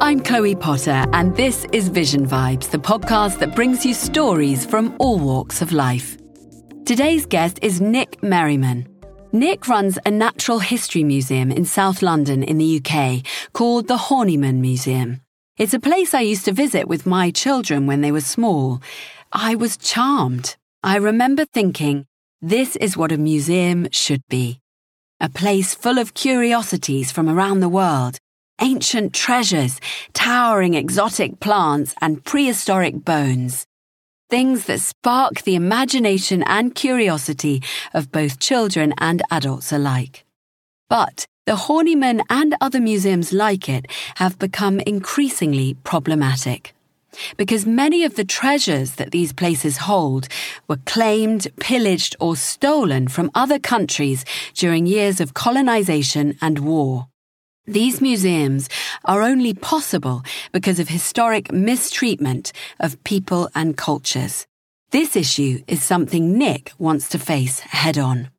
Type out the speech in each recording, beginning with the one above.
I'm Chloe Potter, and this is Vision Vibes, the podcast that brings you stories from all walks of life. Today's guest is Nick Merriman. Nick runs a natural history museum in South London in the UK called the Horniman Museum. It's a place I used to visit with my children when they were small. I was charmed. I remember thinking, this is what a museum should be. A place full of curiosities from around the world ancient treasures, towering exotic plants, and prehistoric bones. Things that spark the imagination and curiosity of both children and adults alike. But the Horniman and other museums like it have become increasingly problematic. Because many of the treasures that these places hold were claimed, pillaged, or stolen from other countries during years of colonization and war. These museums are only possible because of historic mistreatment of people and cultures. This issue is something Nick wants to face head on.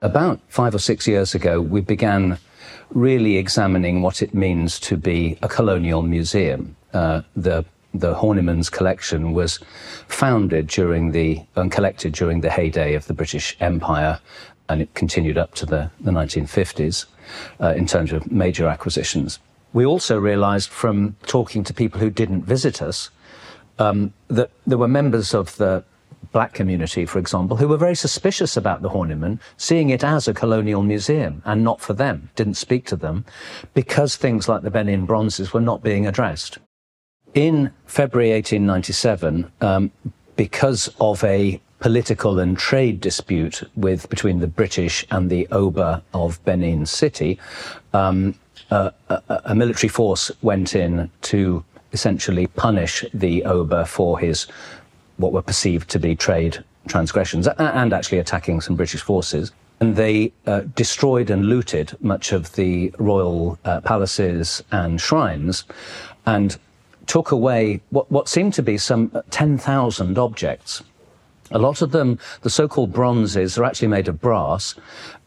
About five or six years ago, we began really examining what it means to be a colonial museum. Uh, the the Horniman's collection was founded during the and collected during the heyday of the British Empire, and it continued up to the, the 1950s uh, in terms of major acquisitions. We also realized from talking to people who didn't visit us um, that there were members of the black community, for example, who were very suspicious about the Horniman, seeing it as a colonial museum and not for them, didn't speak to them, because things like the Benin bronzes were not being addressed. In February 1897, um, because of a political and trade dispute with between the British and the Oba of Benin City, um, a, a, military force went in to essentially punish the Oba for his what were perceived to be trade transgressions and actually attacking some British forces. And they uh, destroyed and looted much of the royal uh, palaces and shrines and took away what, what seemed to be some 10,000 objects a lot of them, the so-called bronzes, are actually made of brass,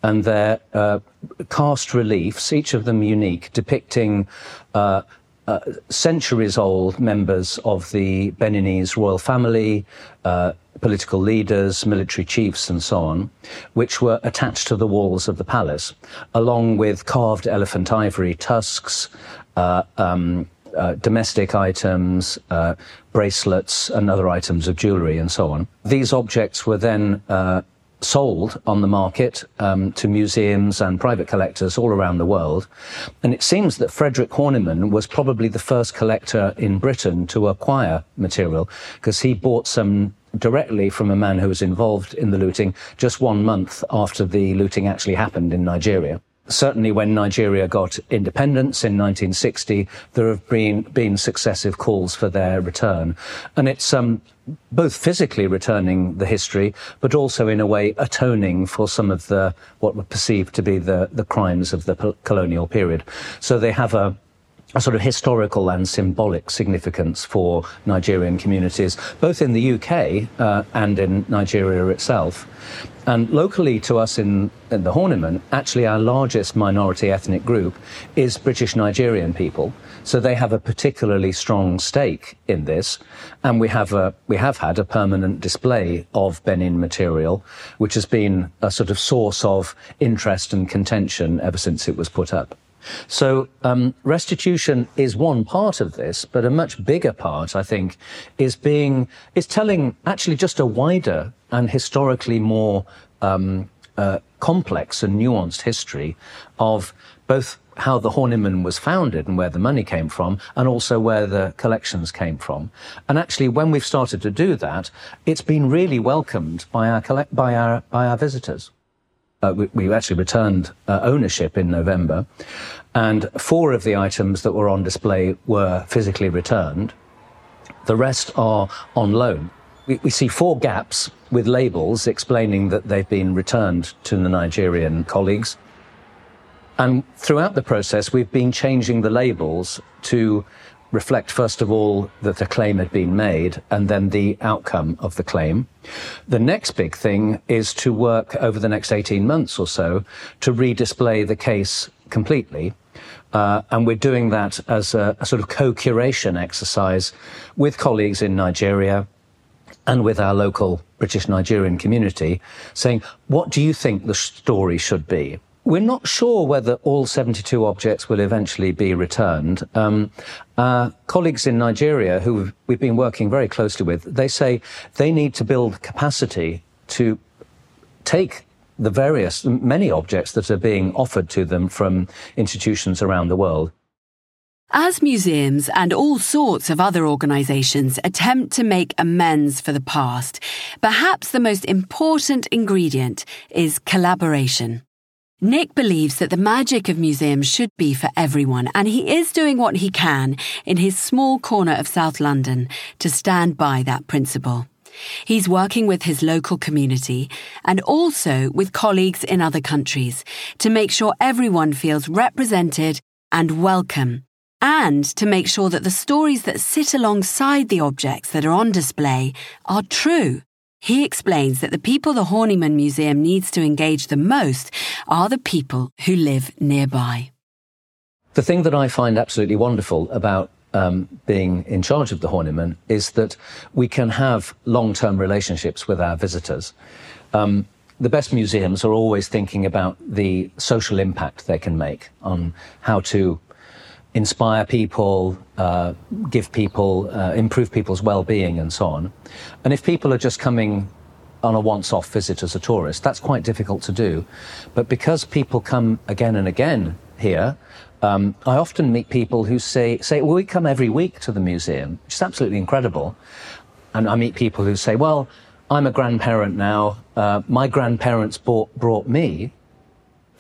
and they're uh, cast reliefs, each of them unique, depicting uh, uh, centuries-old members of the Beninese royal family, uh, political leaders, military chiefs, and so on, which were attached to the walls of the palace, along with carved elephant ivory tusks. Uh, um, uh, domestic items, uh, bracelets, and other items of jewellery, and so on. These objects were then uh, sold on the market um, to museums and private collectors all around the world. And it seems that Frederick Horniman was probably the first collector in Britain to acquire material because he bought some directly from a man who was involved in the looting just one month after the looting actually happened in Nigeria certainly when Nigeria got independence in 1960, there have been, been successive calls for their return. And it's um, both physically returning the history, but also in a way atoning for some of the, what were perceived to be the, the crimes of the colonial period. So they have a, a sort of historical and symbolic significance for Nigerian communities, both in the UK uh, and in Nigeria itself. And locally to us in, in, the Horniman, actually our largest minority ethnic group is British Nigerian people. So they have a particularly strong stake in this. And we have, a, we have had a permanent display of Benin material, which has been a sort of source of interest and contention ever since it was put up. So um, restitution is one part of this, but a much bigger part, I think, is being is telling actually just a wider and historically more um, uh, complex and nuanced history of both how the Horniman was founded and where the money came from, and also where the collections came from. And actually, when we've started to do that, it's been really welcomed by our by our by our visitors. Uh, we, we, actually returned uh, ownership in November, and four of the items that were on display were physically returned. The rest are on loan. We, we see four gaps with labels explaining that they've been returned to the Nigerian colleagues. And throughout the process, we've been changing the labels to reflect, first of all, that a claim had been made and then the outcome of the claim. The next big thing is to work over the next 18 months or so to redisplay the case completely Uh, and we're doing that as a, a sort of co-curation exercise with colleagues in Nigeria and with our local British Nigerian community, saying, what do you think the story should be? We're not sure whether all 72 objects will eventually be returned. Um, our colleagues in Nigeria, who we've been working very closely with, they say they need to build capacity to take the various, many objects that are being offered to them from institutions around the world. As museums and all sorts of other organisations attempt to make amends for the past, perhaps the most important ingredient is collaboration. Nick believes that the magic of museums should be for everyone, and he is doing what he can in his small corner of South London to stand by that principle. He's working with his local community and also with colleagues in other countries to make sure everyone feels represented and welcome, and to make sure that the stories that sit alongside the objects that are on display are true. He explains that the people the Horniman Museum needs to engage the most are the people who live nearby. The thing that I find absolutely wonderful about um, being in charge of the Horniman is that we can have long-term relationships with our visitors. Um, the best museums are always thinking about the social impact they can make on how to inspire people, uh, give people, uh, improve people's well-being, and so on. And if people are just coming on a once-off visit as a tourist, that's quite difficult to do. But because people come again and again here, um, I often meet people who say, say, well, we come every week to the museum, which is absolutely incredible. And I meet people who say, well, I'm a grandparent now. Uh, my grandparents bought, brought me.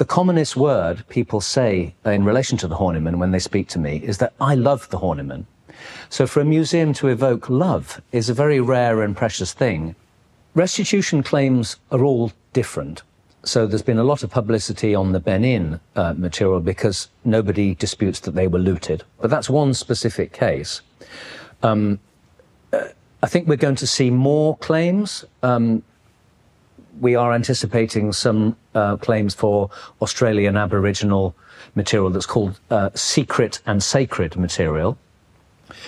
The commonest word people say in relation to the Horniman when they speak to me is that I love the Horniman. So for a museum to evoke love is a very rare and precious thing. Restitution claims are all different. So there's been a lot of publicity on the Benin uh, material because nobody disputes that they were looted. But that's one specific case. Um, uh, I think we're going to see more claims. Um, we are anticipating some uh, claims for Australian Aboriginal material that's called uh, secret and sacred material,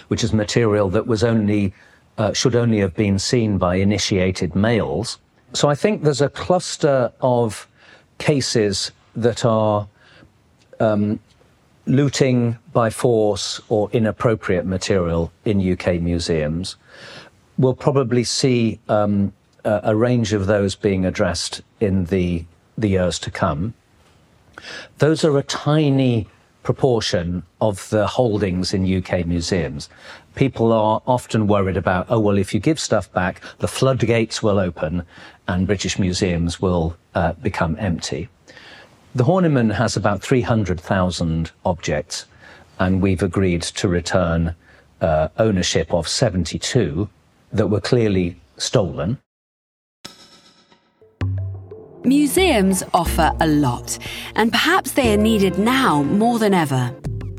which is material that was only uh, should only have been seen by initiated males. So I think there's a cluster of cases that are um, looting by force or inappropriate material in UK museums. We'll probably see um, a, a, range of those being addressed in the, the years to come. Those are a tiny proportion of the holdings in UK museums. People are often worried about, oh, well, if you give stuff back, the floodgates will open and British museums will uh, become empty. The Horniman has about 300,000 objects, and we've agreed to return uh, ownership of 72 that were clearly stolen. Museums offer a lot, and perhaps they are needed now more than ever.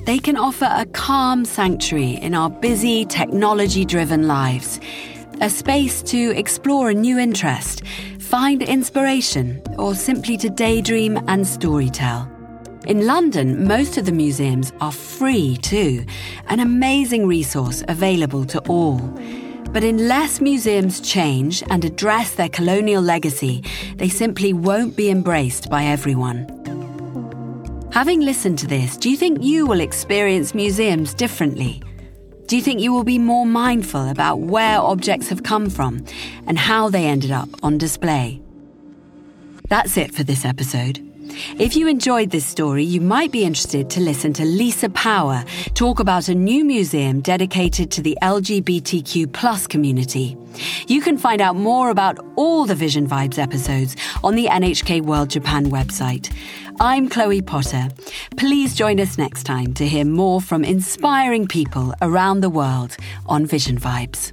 They can offer a calm sanctuary in our busy, technology driven lives, a space to explore a new interest, find inspiration, or simply to daydream and storytell. In London, most of the museums are free too, an amazing resource available to all. But unless museums change and address their colonial legacy, they simply won't be embraced by everyone. Having listened to this, do you think you will experience museums differently? Do you think you will be more mindful about where objects have come from and how they ended up on display? That's it for this episode. If you enjoyed this story, you might be interested to listen to Lisa Power talk about a new museum dedicated to the LGBTQ plus community. You can find out more about all the Vision Vibes episodes on the NHK World Japan website. I'm Chloe Potter. Please join us next time to hear more from inspiring people around the world on Vision Vibes.